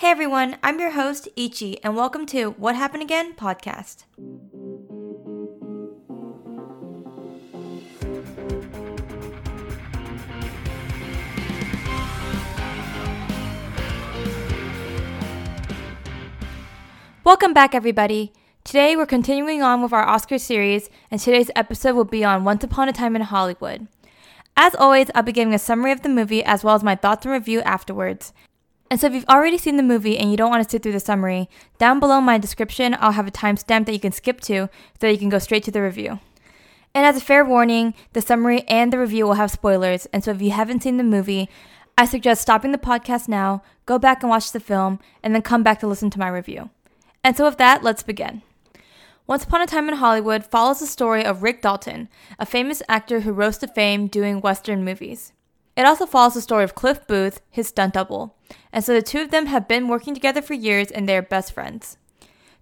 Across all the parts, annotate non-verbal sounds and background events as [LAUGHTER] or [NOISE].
Hey everyone, I'm your host, Ichi, and welcome to What Happened Again podcast. Welcome back, everybody. Today we're continuing on with our Oscar series, and today's episode will be on Once Upon a Time in Hollywood. As always, I'll be giving a summary of the movie as well as my thoughts and review afterwards. And so if you've already seen the movie and you don't want to sit through the summary, down below in my description, I'll have a timestamp that you can skip to so that you can go straight to the review. And as a fair warning, the summary and the review will have spoilers, and so if you haven't seen the movie, I suggest stopping the podcast now, go back and watch the film, and then come back to listen to my review. And so with that, let's begin. Once Upon a Time in Hollywood follows the story of Rick Dalton, a famous actor who rose to fame doing Western movies. It also follows the story of Cliff Booth, his stunt double, and so the two of them have been working together for years and they are best friends.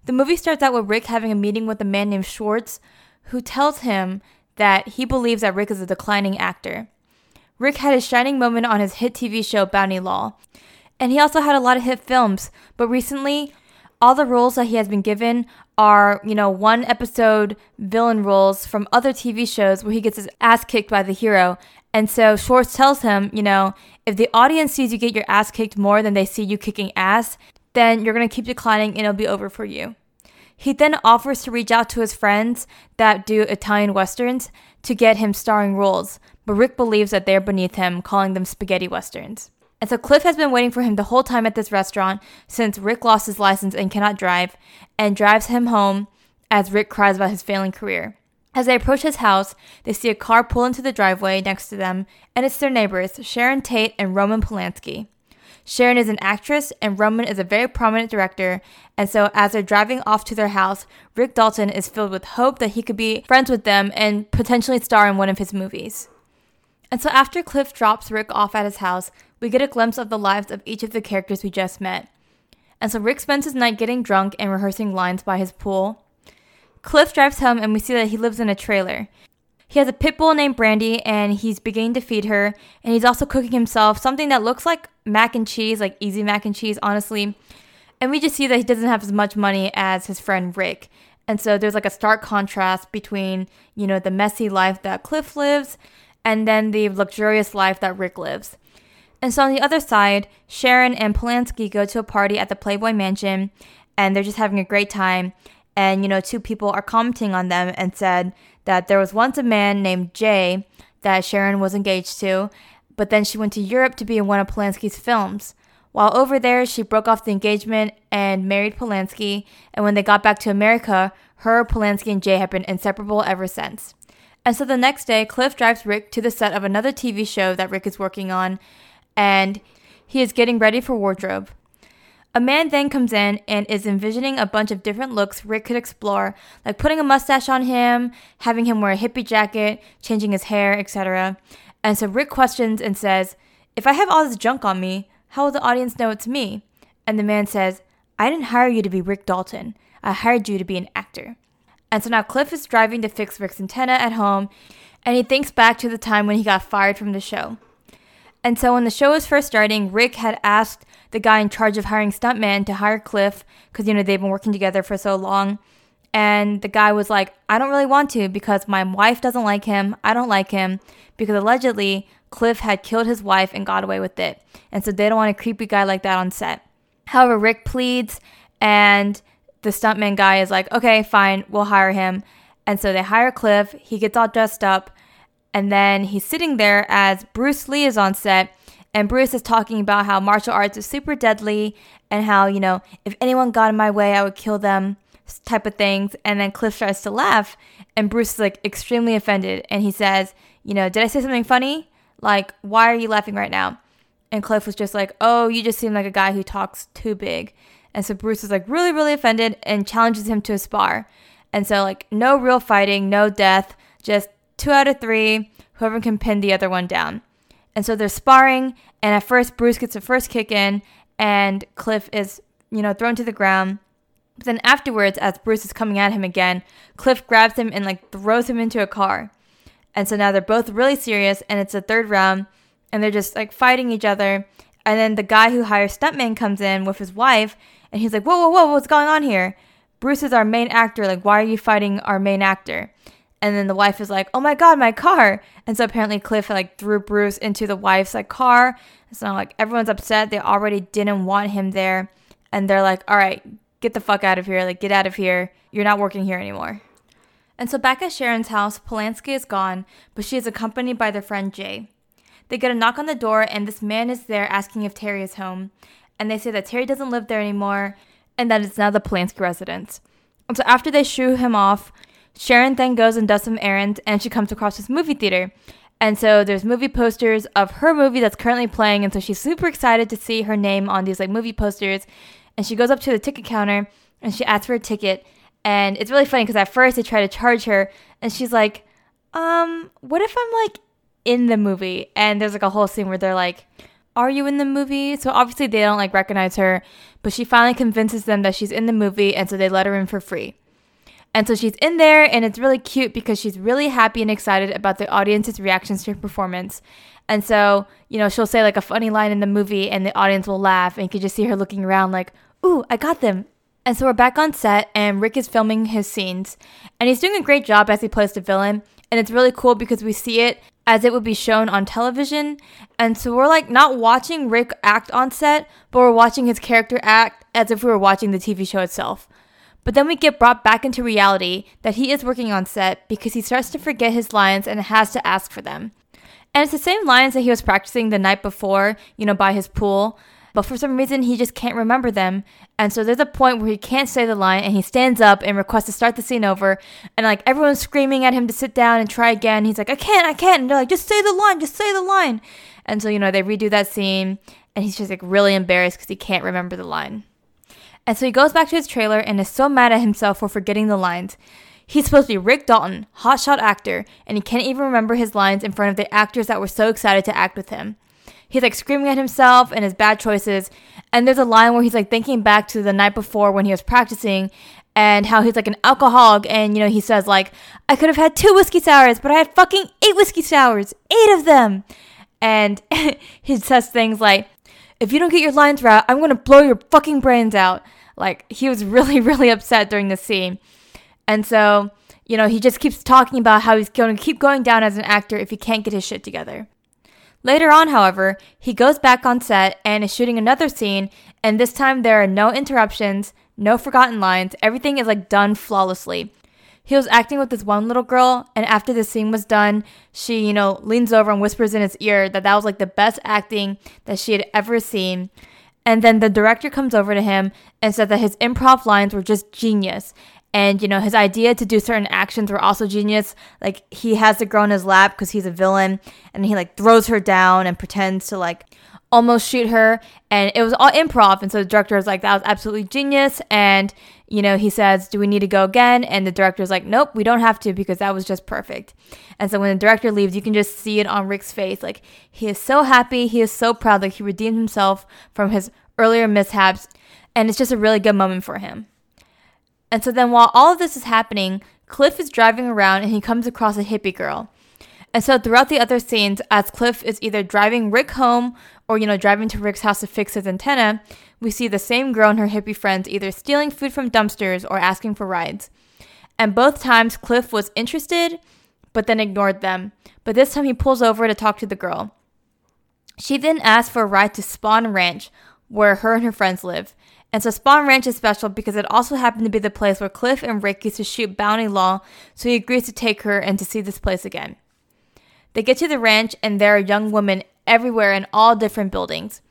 The movie starts out with Rick having a meeting with a man named Schwartz, who tells him that he believes that Rick is a declining actor. Rick had his shining moment on his hit TV show Bounty Law, and he also had a lot of hit films, but recently, all the roles that he has been given are, you know, one episode villain roles from other TV shows where he gets his ass kicked by the hero, and so Schwartz tells him, you know, if the audience sees you get your ass kicked more than they see you kicking ass, then you're going to keep declining and it'll be over for you. He then offers to reach out to his friends that do Italian westerns to get him starring roles, but Rick believes that they're beneath him, calling them spaghetti westerns. And so Cliff has been waiting for him the whole time at this restaurant since Rick lost his license and cannot drive, and drives him home as Rick cries about his failing career. As they approach his house, they see a car pull into the driveway next to them, and it's their neighbors, Sharon Tate and Roman Polanski. Sharon is an actress, and Roman is a very prominent director, and so as they're driving off to their house, Rick Dalton is filled with hope that he could be friends with them and potentially star in one of his movies. And so after Cliff drops Rick off at his house, we get a glimpse of the lives of each of the characters we just met. And so Rick spends his night getting drunk and rehearsing lines by his pool. Cliff drives home and we see that he lives in a trailer. He has a pit bull named Brandy and he's beginning to feed her. And he's also cooking himself something that looks like mac and cheese, like easy mac and cheese, honestly. And we just see that he doesn't have as much money as his friend Rick. And so there's like a stark contrast between, you know, the messy life that Cliff lives and then the luxurious life that Rick lives. And so on the other side, Sharon and Polanski go to a party at the Playboy Mansion and they're just having a great time and you know two people are commenting on them and said that there was once a man named Jay that Sharon was engaged to, but then she went to Europe to be in one of Polanski's films. While over there, she broke off the engagement and married Polanski, and when they got back to America, her, Polanski, and Jay have been inseparable ever since. And so the next day, Cliff drives Rick to the set of another TV show that Rick is working on, and he is getting ready for wardrobe. A man then comes in and is envisioning a bunch of different looks Rick could explore, like putting a mustache on him, having him wear a hippie jacket, changing his hair, etc. And so Rick questions and says, If I have all this junk on me, how will the audience know it's me? And the man says, I didn't hire you to be Rick Dalton. I hired you to be an actor. And so now Cliff is driving to fix Rick's antenna at home, and he thinks back to the time when he got fired from the show. And so when the show was first starting, Rick had asked the guy in charge of hiring stuntmen to hire Cliff because, you know, they've been working together for so long. And the guy was like, I don't really want to because my wife doesn't like him. I don't like him because allegedly Cliff had killed his wife and got away with it. And so they don't want a creepy guy like that on set. However, Rick pleads and the stuntman guy is like, okay, fine, we'll hire him. And so they hire Cliff. He gets all dressed up and then he's sitting there as Bruce Lee is on set, and Bruce is talking about how martial arts is super deadly and how, you know, if anyone got in my way, I would kill them, type of things. And then Cliff tries to laugh, and Bruce is like extremely offended. And he says, You know, did I say something funny? Like, why are you laughing right now? And Cliff was just like, Oh, you just seem like a guy who talks too big. And so Bruce is like really, really offended and challenges him to a spar. And so, like, no real fighting, no death, just two out of three, whoever can pin the other one down. And so they're sparring, and at first, Bruce gets the first kick in, and Cliff is, you know, thrown to the ground. But then afterwards, as Bruce is coming at him again, Cliff grabs him and like throws him into a car. And so now they're both really serious, and it's the third round, and they're just like fighting each other And then the guy who hires Stuntman comes in with his wife, and he's like, Whoa, whoa, whoa, what's going on here? Bruce is our main actor. Like, why are you fighting our main actor? And then the wife is like, "Oh my god, my car!" And so apparently Cliff like threw Bruce into the wife's like car. So like everyone's upset. They already didn't want him there, and they're like, "All right, get the fuck out of here! Like get out of here! You're not working here anymore." And so back at Sharon's house, Polanski is gone, but she is accompanied by their friend Jay. They get a knock on the door, and this man is there asking if Terry is home. And they say that Terry doesn't live there anymore, and that it's now the Polanski residence. And so after they shoo him off, Sharon then goes and does some errands and she comes across this movie theater. And so there's movie posters of her movie that's currently playing. And so she's super excited to see her name on these like movie posters. And she goes up to the ticket counter and she asks for a ticket. And it's really funny because at first they try to charge her and she's like, um, what if I'm like in the movie? And there's like a whole scene where they're like, are you in the movie? So obviously they don't like recognize her, but she finally convinces them that she's in the movie. And so they let her in for free. And so she's in there, and it's really cute because she's really happy and excited about the audience's reactions to her performance. And so, you know, she'll say like a funny line in the movie, and the audience will laugh, and you can just see her looking around like, ooh, I got them. And so we're back on set, and Rick is filming his scenes, and he's doing a great job as he plays the villain. And it's really cool because we see it as it would be shown on television. And so we're like not watching Rick act on set, but we're watching his character act as if we were watching the TV show itself. But then we get brought back into reality that he is working on set because he starts to forget his lines and has to ask for them. And it's the same lines that he was practicing the night before, you know, by his pool. But for some reason, he just can't remember them. And so there's a point where he can't say the line and he stands up and requests to start the scene over. And like everyone's screaming at him to sit down and try again. He's like, I can't, I can't. And they're like, just say the line, just say the line. And so, you know, they redo that scene and he's just like really embarrassed because he can't remember the line. And so he goes back to his trailer and is so mad at himself for forgetting the lines. He's supposed to be Rick Dalton, hotshot actor, and he can't even remember his lines in front of the actors that were so excited to act with him. He's like screaming at himself and his bad choices. And there's a line where he's like thinking back to the night before when he was practicing and how he's like an alcoholic and you know he says like I could have had two whiskey sours, but I had fucking eight whiskey sours, eight of them. And [LAUGHS] he says things like if you don't get your lines right, I'm going to blow your fucking brains out. Like he was [LAUGHS] really, really upset during the scene. And so, you know, he just keeps talking about how he's going to keep going down as an actor if he can't get his shit together. Later on, however, he goes back on set and is shooting another scene, and this time there are no interruptions, no forgotten lines, everything is like done flawlessly. He was acting with this one little girl, and after the scene was done, she, you know, leans over and whispers in his ear that that was like the best acting that she had ever seen. And then the director comes over to him and said that his improv lines were just genius. And, you know, his idea to do certain actions were also genius. Like, he has the girl in his lap because he's a villain and he, like, throws her down and pretends to, like, almost shoot her. And it was all improv. And so the director was like, that was absolutely genius. And, you know, he says, do we need to go again? And the director's like, nope, we don't have to because that was just perfect. And so when the director leaves, you can just see it on Rick's face. Like, he is so happy. He is so proud. Like, he redeemed himself from his earlier mishaps. And it's just a really good moment for him. And so then while all of this is happening, Cliff is driving around and he comes across a hippie girl. And so throughout the other scenes, as Cliff is either driving Rick home or, you know, driving to Rick's house to fix his antenna, we see the same girl and her hippie friends either stealing food from dumpsters or asking for rides. And both times Cliff was interested, but then ignored them. But this time he pulls over to talk to the girl. She then asks for a ride to Spahn Ranch, where her and her friends live. And so Spahn Ranch is special because it also happened to be the place where Cliff and Rick used to shoot Bounty Law, so he agrees to take her and to see this place again. They get to the ranch and there a young women everywhere in all different buildings.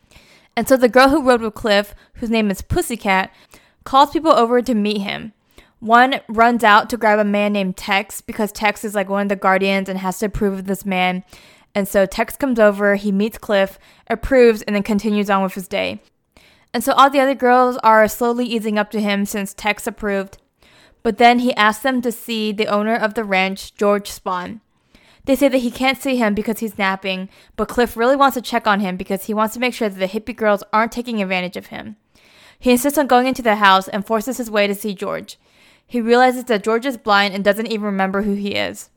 And so the girl who rode with Cliff, whose name is Pussycat, calls people over to meet him. One runs out to grab a man named Tex because Tex is like one of the guardians and has to approve of this man. And so Tex comes over, he meets Cliff, approves, and then continues on with his day. And so all the other girls are slowly easing up to him since Tex approved. But then he asks them to see the owner of the ranch, George Spahn. They say that he can't see him because he's napping, but Cliff really wants to check on him because he wants to make sure that the hippie girls aren't taking advantage of him. He insists on going into the house and forces his way to see George. He realizes that George is blind and doesn't even remember who he is.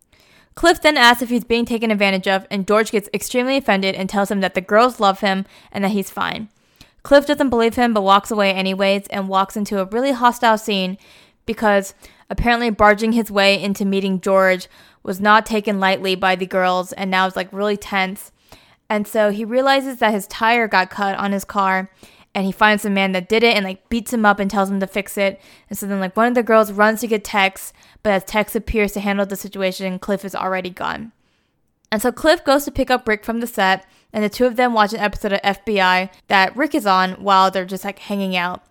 Cliff then asks if he's being taken advantage of, and George gets extremely offended and tells him that the girls love him and that he's fine. Cliff doesn't believe him but walks away anyways and walks into a really hostile scene because apparently barging his way into meeting George was not taken lightly by the girls and now it's like really tense. And so he realizes that his tire got cut on his car and he finds the man that did it and like beats him up and tells him to fix it. And so then like one of the girls runs to get Tex, but as Tex appears to handle the situation, Cliff is already gone. And so Cliff goes to pick up Rick from the set, and the two of them watch an episode of FBI that Rick is on while they're just like hanging out.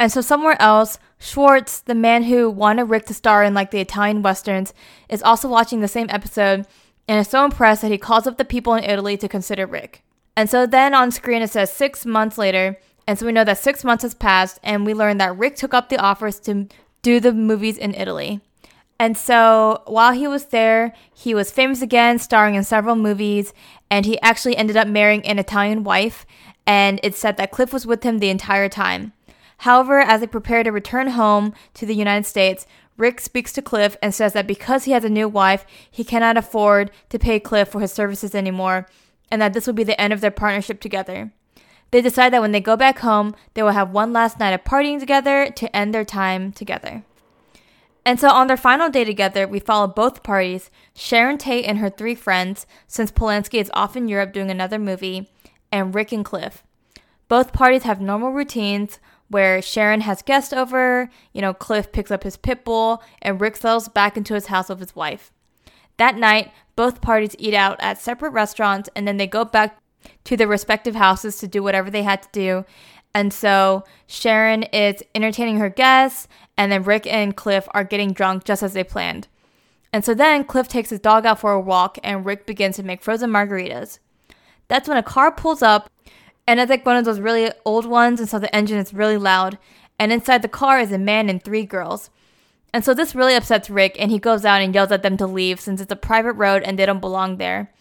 And so somewhere else, Schwartz, the man who wanted Rick to star in like the Italian westerns, is also watching the same episode and is so impressed that he calls up the people in Italy to consider Rick. And so then on screen it says six months later. And so we know that six months has passed, and we learn that Rick took up the offers to do the movies in Italy. And so while he was there, he was famous again, starring in several movies, and he actually ended up marrying an Italian wife. And it's said that Cliff was with him the entire time. However, as they prepare to return home to the United States, Rick speaks to Cliff and says that because he has a new wife, he cannot afford to pay Cliff for his services anymore, and that this will be the end of their partnership together. They decide that when they go back home, they will have one last night of partying together to end their time together. And so on their final day together, we follow both parties Sharon Tate and her three friends, since Polanski is off in Europe doing another movie, and Rick and Cliff. Both parties have normal routines where Sharon has guests over, you know, Cliff picks up his pit bull, and Rick settles back into his house with his wife. That night, both parties eat out at separate restaurants and then they go back to their respective houses to do whatever they had to do. And so Sharon is entertaining her guests, and then Rick and Cliff are getting drunk just as they planned. And so then Cliff takes his dog out for a walk, and Rick begins to make frozen margaritas. That's when a car pulls up, and it's like one of those really old ones, and so the engine is really loud. And inside the car is a man and three girls. And so this really upsets Rick, and he goes out and yells at them to leave since it's a private road and they don't belong there.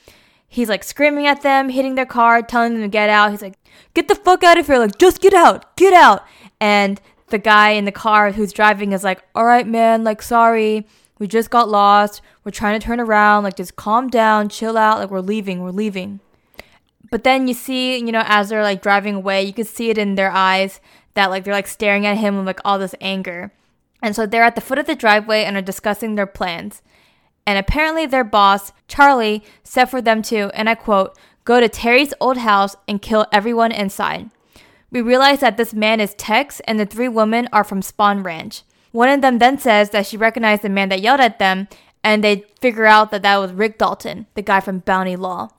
He's like screaming at them, hitting their car, telling them to get out. He's like, Get the fuck out of here! Like, just get out! Get out! And the guy in the car who's driving is like, Alright, man, like, sorry. We just got lost. We're trying to turn around. Like, just calm down, chill out. Like, we're leaving. We're leaving. But then you see, you know, as they're like driving away, you can see it in their eyes that like they're like staring at him with like all this anger. And so they're at the foot of the driveway and are discussing their plans. And apparently, their boss, Charlie, said for them to, and I quote, go to Terry's old house and kill everyone inside. We realize that this man is Tex and the three women are from Spahn Ranch. One of them then says that she recognized the man that yelled at them, and they figure out that that was Rick Dalton, the guy from Bounty Law.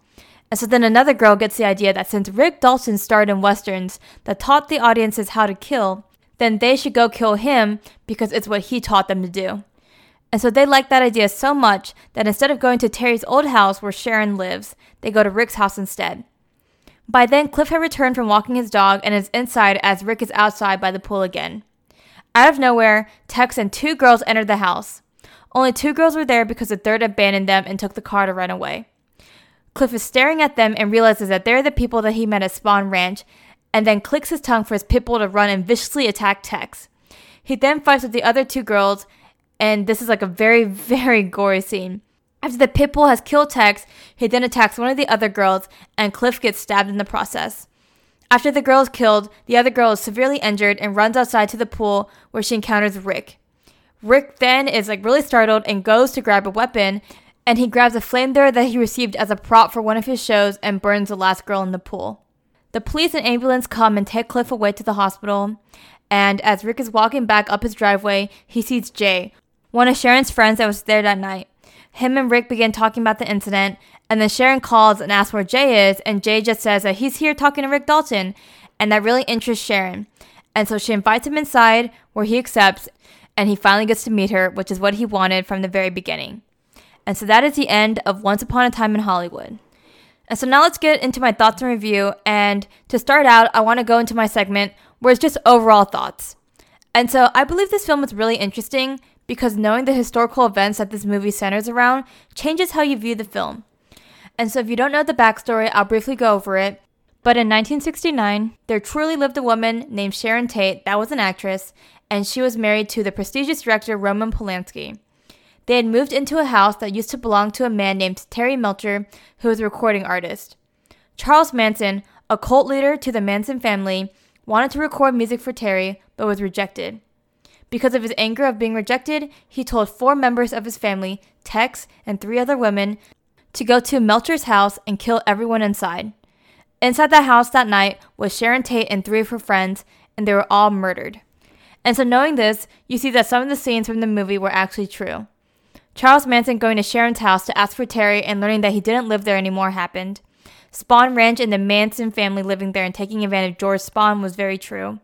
And so then another girl gets the idea that since Rick Dalton starred in westerns that taught the audiences how to kill, then they should go kill him because it's what he taught them to do. And so they like that idea so much that instead of going to Terry's old house where Sharon lives, they go to Rick's house instead. By then, Cliff had returned from walking his dog and is inside as Rick is outside by the pool again. Out of nowhere, Tex and two girls entered the house. Only two girls were there because the third abandoned them and took the car to run away. Cliff is staring at them and realizes that they're the people that he met at Spahn Ranch and then clicks his tongue for his pit bull to run and viciously attack Tex. He then fights with the other two girls, and this is like a very, [LAUGHS] very gory scene. After the pit bull has killed Tex, he then attacks one of the other girls, and Cliff gets stabbed in the process. After the girl is killed, the other girl is severely injured and runs outside to the pool where she encounters Rick. Rick then is like really startled and goes to grab a weapon, and he grabs a flamethrower that he received as a prop for one of his shows and burns the last girl in the pool. The police and ambulance come and take Cliff away to the hospital. And as Rick is walking back up his driveway, he sees Jay, one of Sharon's friends that was there that night. Him and Rick begin talking about the incident, and then Sharon calls and asks where Jay is, and Jay just says that he's here talking to Rick Dalton, and that really interests Sharon. And so she invites him inside, where he accepts, and he finally gets to meet her, which is what he wanted from the very beginning. And so that is the end of Once Upon a Time in Hollywood. And so now let's get into my thoughts and review. And to start out, I want to go into my segment where it's just overall thoughts. And so I believe this film is really interesting because knowing the historical events that this movie centers around changes how you view the film. And so if you don't know the backstory, I'll briefly go over it. But in 1969, there truly lived a woman named Sharon Tate that was an actress, and she was married to the prestigious director Roman Polanski. They had moved into a house that used to belong to a man named Terry Melcher, who was a recording artist. Charles Manson, a cult leader to the Manson family, wanted to record music for Terry, but was rejected. Because of his anger of being rejected, he told four members of his family, Tex and three other women, to go to Melcher's house and kill everyone inside. Inside the house that night was Sharon Tate and three of her friends, and they were all murdered. And so, knowing this, you see that some of the scenes from the movie were actually true. Charles Manson going to Sharon's house to ask for Terry and learning that he didn't live there anymore happened. Spahn Ranch and the Manson family living there and taking advantage of George Spahn was very true.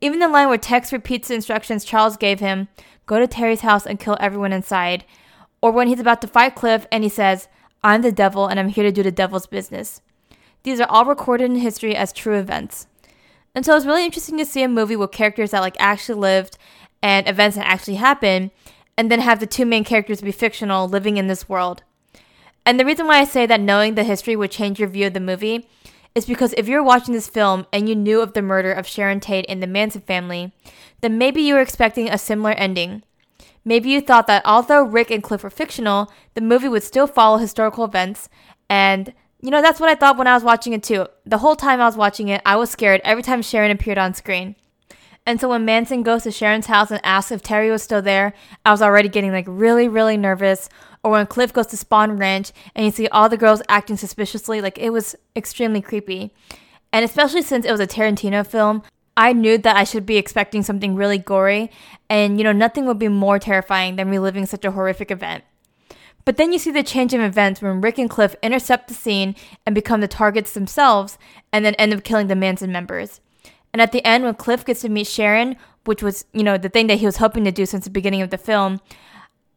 Even the line where Tex repeats the instructions Charles gave him go to Terry's house and kill everyone inside. Or when he's about to fight Cliff and he says, I'm the devil and I'm here to do the devil's business. These are all recorded in history as true events. And so it's really interesting to see a movie with characters that like actually lived and events that actually happened, and then have the two main characters be fictional living in this world. And the reason why I say that knowing the history would change your view of the movie is because if you're watching this film and you knew of the murder of Sharon Tate in the Manson family, then maybe you were expecting a similar ending. Maybe you thought that although Rick and Cliff were fictional, the movie would still follow historical events and you know, that's what I thought when I was watching it too. The whole time I was watching it, I was scared every time Sharon appeared on screen. And so when Manson goes to Sharon's house and asks if Terry was still there, I was already getting like really, really nervous. Or when Cliff goes to Spahn Ranch and you see all the girls acting suspiciously, like it was extremely creepy. And especially since it was a Tarantino film, I knew that I should be expecting something really gory. And, you know, nothing would be more terrifying than reliving such a horrific event. But then you see the change of events when Rick and Cliff intercept the scene and become the targets themselves and then end up killing the Manson members. And at the end, when Cliff gets to meet Sharon, which was, you know, the thing that he was hoping to do since the beginning of the film,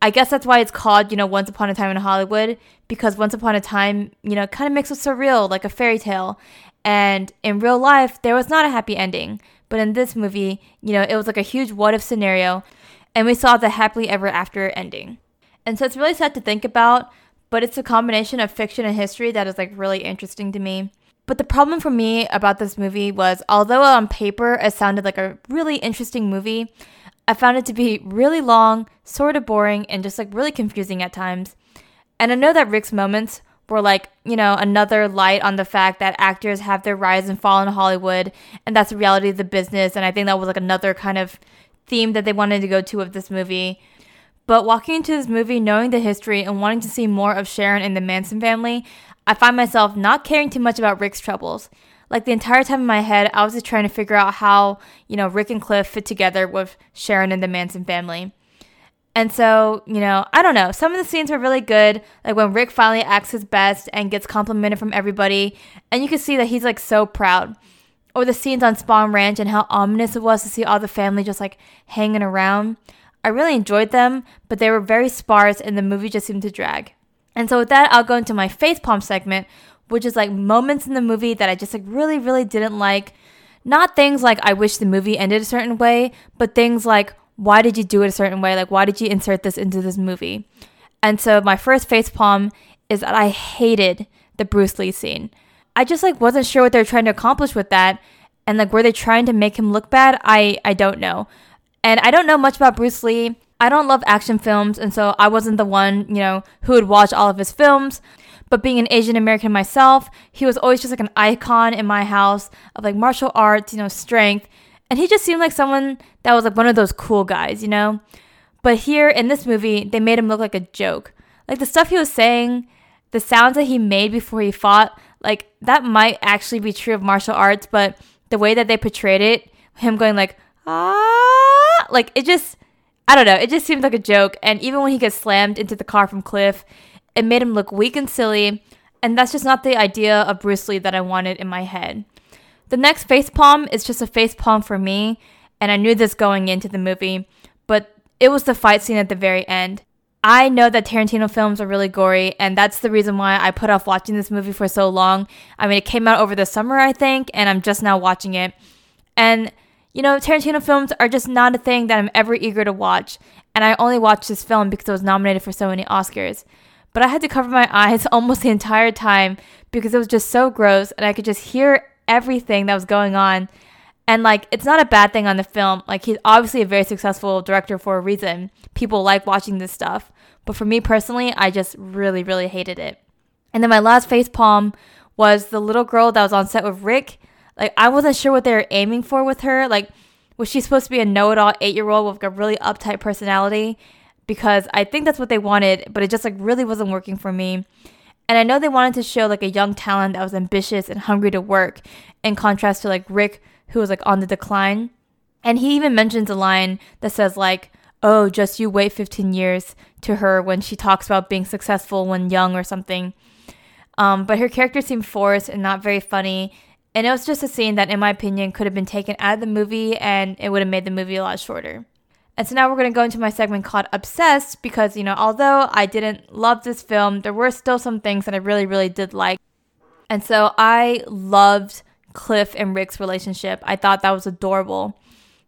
I guess that's why it's called, you know, Once Upon a Time in Hollywood, because Once Upon a Time, you know, kind of makes it surreal, like a fairy tale. And in real life, there was not a happy ending. But in this movie, you know, it was like a huge what if scenario, and we saw the happily ever after ending. And so it's really sad to think about, but it's a combination of fiction and history that is like really interesting to me. But the problem for me about this movie was although on paper it sounded like a really interesting movie, I found it to be really long, sort of boring, and just like really confusing at times. And I know that Rick's moments were like, you know, another light on the fact that actors have their rise and fall in Hollywood, and that's the reality of the business. And I think that was like another kind of theme that they wanted to go to of this movie. But walking into this movie knowing the history and wanting to see more of Sharon and the Manson family, I find myself not caring too much about Rick's troubles. Like the entire time in my head, I was just trying to figure out how, you know, Rick and Cliff fit together with Sharon and the Manson family. And so, you know, I don't know. Some of the scenes were really good, like when Rick finally acts his best and gets complimented from everybody, and you can see that he's like so proud. Or the scenes on Spahn Ranch and how ominous it was to see all the family just like hanging around. I really enjoyed them, but they were very sparse and the movie just seemed to drag. And so with that, I'll go into my facepalm segment, which is like moments in the movie that I just like really, really didn't like. Not things like I wish the movie ended a certain way, but things like why did you do it a certain way? Like why did you insert this into this movie? And so my first facepalm is that I hated the Bruce Lee scene. I just like wasn't sure what they were trying to accomplish with that. And like were they trying to make him look bad? I I don't know. And I don't know much about Bruce Lee. I don't love action films, and so I wasn't the one, you know, who would watch all of his films. But being an Asian American myself, he was always just like an icon in my house of like martial arts, you know, strength. And he just seemed like someone that was like one of those cool guys, you know? But here in this movie, they made him look like a joke. Like the stuff he was saying, the sounds that he made before he fought, like that might actually be true of martial arts, but the way that they portrayed it, him going like, ah, like it just, I don't know, it just seemed like a joke. And even when he gets slammed into the car from Cliff, it made him look weak and silly. And that's just not the idea of Bruce Lee that I wanted in my head. The next face palm is just a face palm for me, and I knew this going into the movie, but it was the fight scene at the very end. I know that Tarantino films are really gory, and that's the reason why I put off watching this movie for so long. I mean, it came out over the summer, I think, and I'm just now watching it. And you know, Tarantino films are just not a thing that I'm ever eager to watch, and I only watched this film because it was nominated for so many Oscars. But I had to cover my [LAUGHS] eyes almost the entire time because it was just so gross, and I could just hear everything that was going on. And like, it's not a bad thing on the film. Like, he's obviously a very successful director for a reason. People like watching this stuff. But for me personally, I just really, really hated it. And then my last face palm was the little girl that was on set with Rick. Like, I wasn't sure what they were aiming for with her. Like, was she supposed to be a know it all eight year old with a really uptight personality? Because I think that's what they wanted, but it just like really wasn't working for me. And I know they wanted to show like a young talent that was ambitious and hungry to work, in contrast to like Rick, who was like on the decline. And he even mentions a line that says like, "Oh, just you wait 15 years" to her when she talks about being successful when young or something. Um, but her character seemed forced and not very funny. And it was just a scene that, in my opinion, could have been taken out of the movie and it would have made the movie a lot shorter. And so now we're going to go into my segment called Obsessed because, you know, although I didn't love this film, there were still some things that I really, really did like. And so I loved Cliff and Rick's relationship. I thought that was adorable.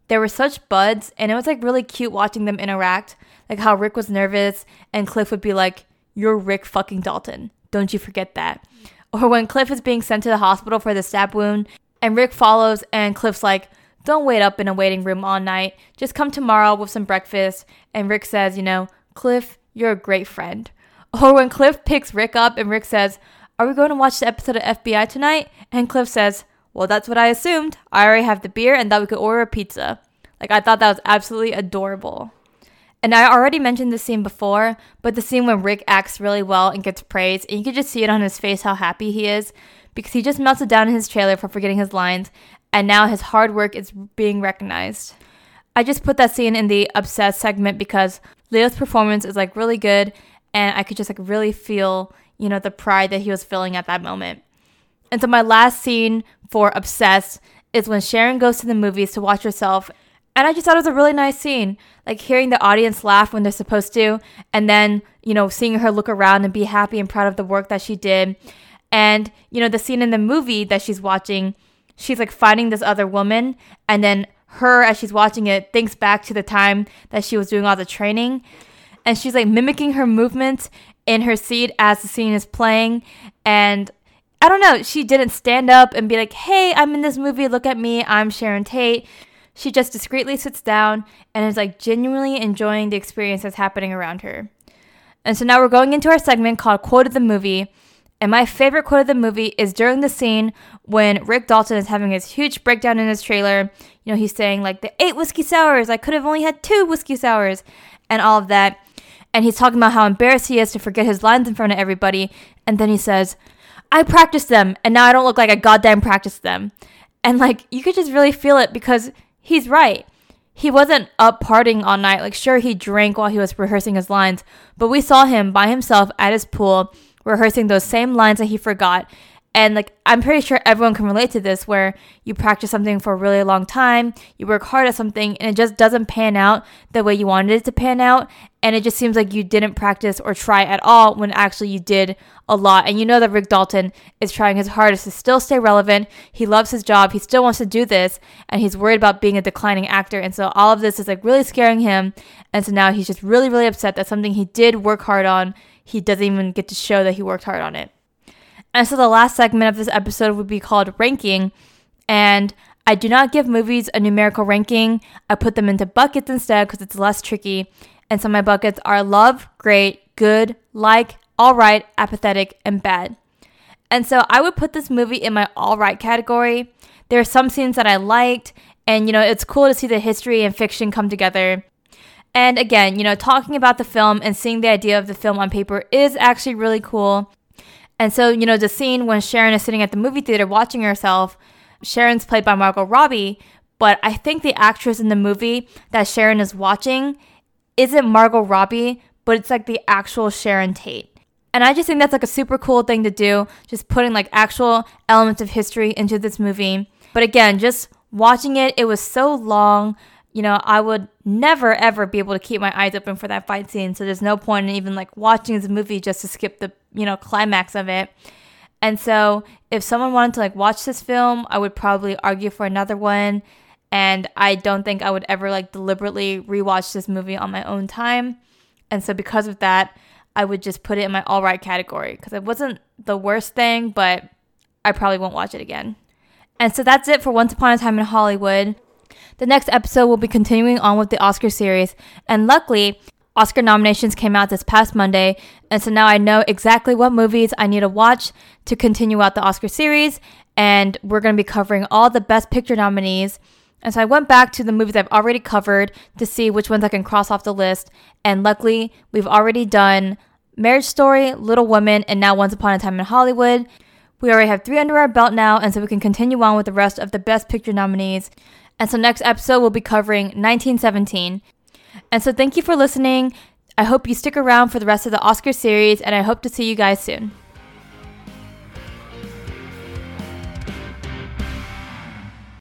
They were such buds, and it was like really cute watching them interact. Like how Rick was nervous, and Cliff would be like, You're Rick fucking Dalton. Don't you forget that. Or when Cliff is being sent to the hospital for the stab wound, and Rick follows, and Cliff's like, Don't wait up in a waiting room all night. Just come tomorrow with some breakfast. And Rick says, You know, Cliff, you're a great friend. Or when Cliff picks Rick up, and Rick says, Are we going to watch the episode of FBI tonight? And Cliff says, well, that's what I assumed. I already have the beer and that we could order a pizza. Like, I thought that was absolutely adorable. And I already mentioned this scene before, but the scene when Rick acts really well and gets praised, and you can just see it on his face how happy he is because he just melted down in his trailer for forgetting his lines, and now his hard work is being recognized. I just put that scene in the obsessed segment because Leo's performance is like really good, and I could just like really feel, you know, the pride that he was feeling at that moment. And so my last scene for Obsessed is when Sharon goes to the movies to watch herself. And I just thought it was a really nice scene. Like hearing the audience laugh when they're supposed to, and then, you know, seeing her look around and be happy and proud of the work that she did. And, you know, the scene in the movie that she's watching, she's like fighting this other woman. And then her, as she's watching it, thinks back to the time that she was doing all the training. And she's like mimicking her movements in her seat as the scene is playing. And I don't know, she didn't stand up and be like, hey, I'm in this movie, look at me, I'm Sharon Tate. She just discreetly sits down and is like genuinely enjoying the experience that's happening around her. And so now we're going into our segment called Quote of the Movie. And my favorite quote of the movie is during the scene when Rick Dalton is having his huge breakdown in his trailer. You know, he's saying, like, the eight whiskey sours, I could have only had two whiskey sours, and all of that. And he's talking about how embarrassed he is to forget his lines in front of everybody. And then he says, I practiced them and now I don't look like I goddamn practiced them. And like you could just really feel it because he's right. He wasn't up partying all night. Like sure he drank while he was rehearsing his lines, but we saw him by himself at his pool rehearsing those same lines that he forgot and like I'm pretty sure everyone can relate to this where you practice something for a really long time, you work hard at something and it just doesn't pan out the way you wanted it to pan out and it just seems like you didn't practice or try at all when actually you did a lot. And you know that Rick Dalton is trying his hardest to still stay relevant. He loves his job. He still wants to do this and he's worried about being a declining actor. And so all of this is like really scaring him. And so now he's just really really upset that something he did work hard on, he doesn't even get to show that he worked hard on it. And so the last segment of this episode would be called ranking. And I do not give movies a numerical ranking. I put them into buckets instead because it's less tricky. And so my buckets are love, great, good, like, all right, apathetic, and bad. And so I would put this movie in my all right category. There are some scenes that I liked, and you know, it's cool to see the history and fiction come together. And again, you know, talking about the film and seeing the idea of the film on paper is actually really cool. And so, you know, the scene when Sharon is sitting at the movie theater watching herself, Sharon's played by Margot Robbie, but I think the actress in the movie that Sharon is watching isn't Margot Robbie, but it's like the actual Sharon Tate. And I just think that's like a super cool thing to do, just putting like actual elements of history into this movie. But again, just watching it, it was so long you know, I would never ever be able to keep my eyes open for that fight scene. So there's no point in even like watching this movie just to skip the, you know, climax of it. And so if someone wanted to like watch this film, I would probably argue for another one. And I don't think I would ever like deliberately rewatch this movie on my own time. And so because of that, I would just put it in my all right category because it wasn't the worst thing, but I probably won't watch it again. And so that's it for Once Upon a Time in Hollywood. The next episode will be continuing on with the Oscar series, and luckily, Oscar nominations came out this past Monday, and so now I know exactly what movies I need to watch to continue out the Oscar series, and we're going to be covering all the Best Picture nominees. And so I went back to the movies I've already covered to see which ones I can cross off the list, and luckily, we've already done Marriage Story, Little Women, and now Once Upon a Time in Hollywood. We already have three under our belt now, and so we can continue on with the rest of the Best Picture nominees. And so next episode we'll be covering 1917. And so thank you for listening. I hope you stick around for the rest of the Oscar series, and I hope to see you guys soon.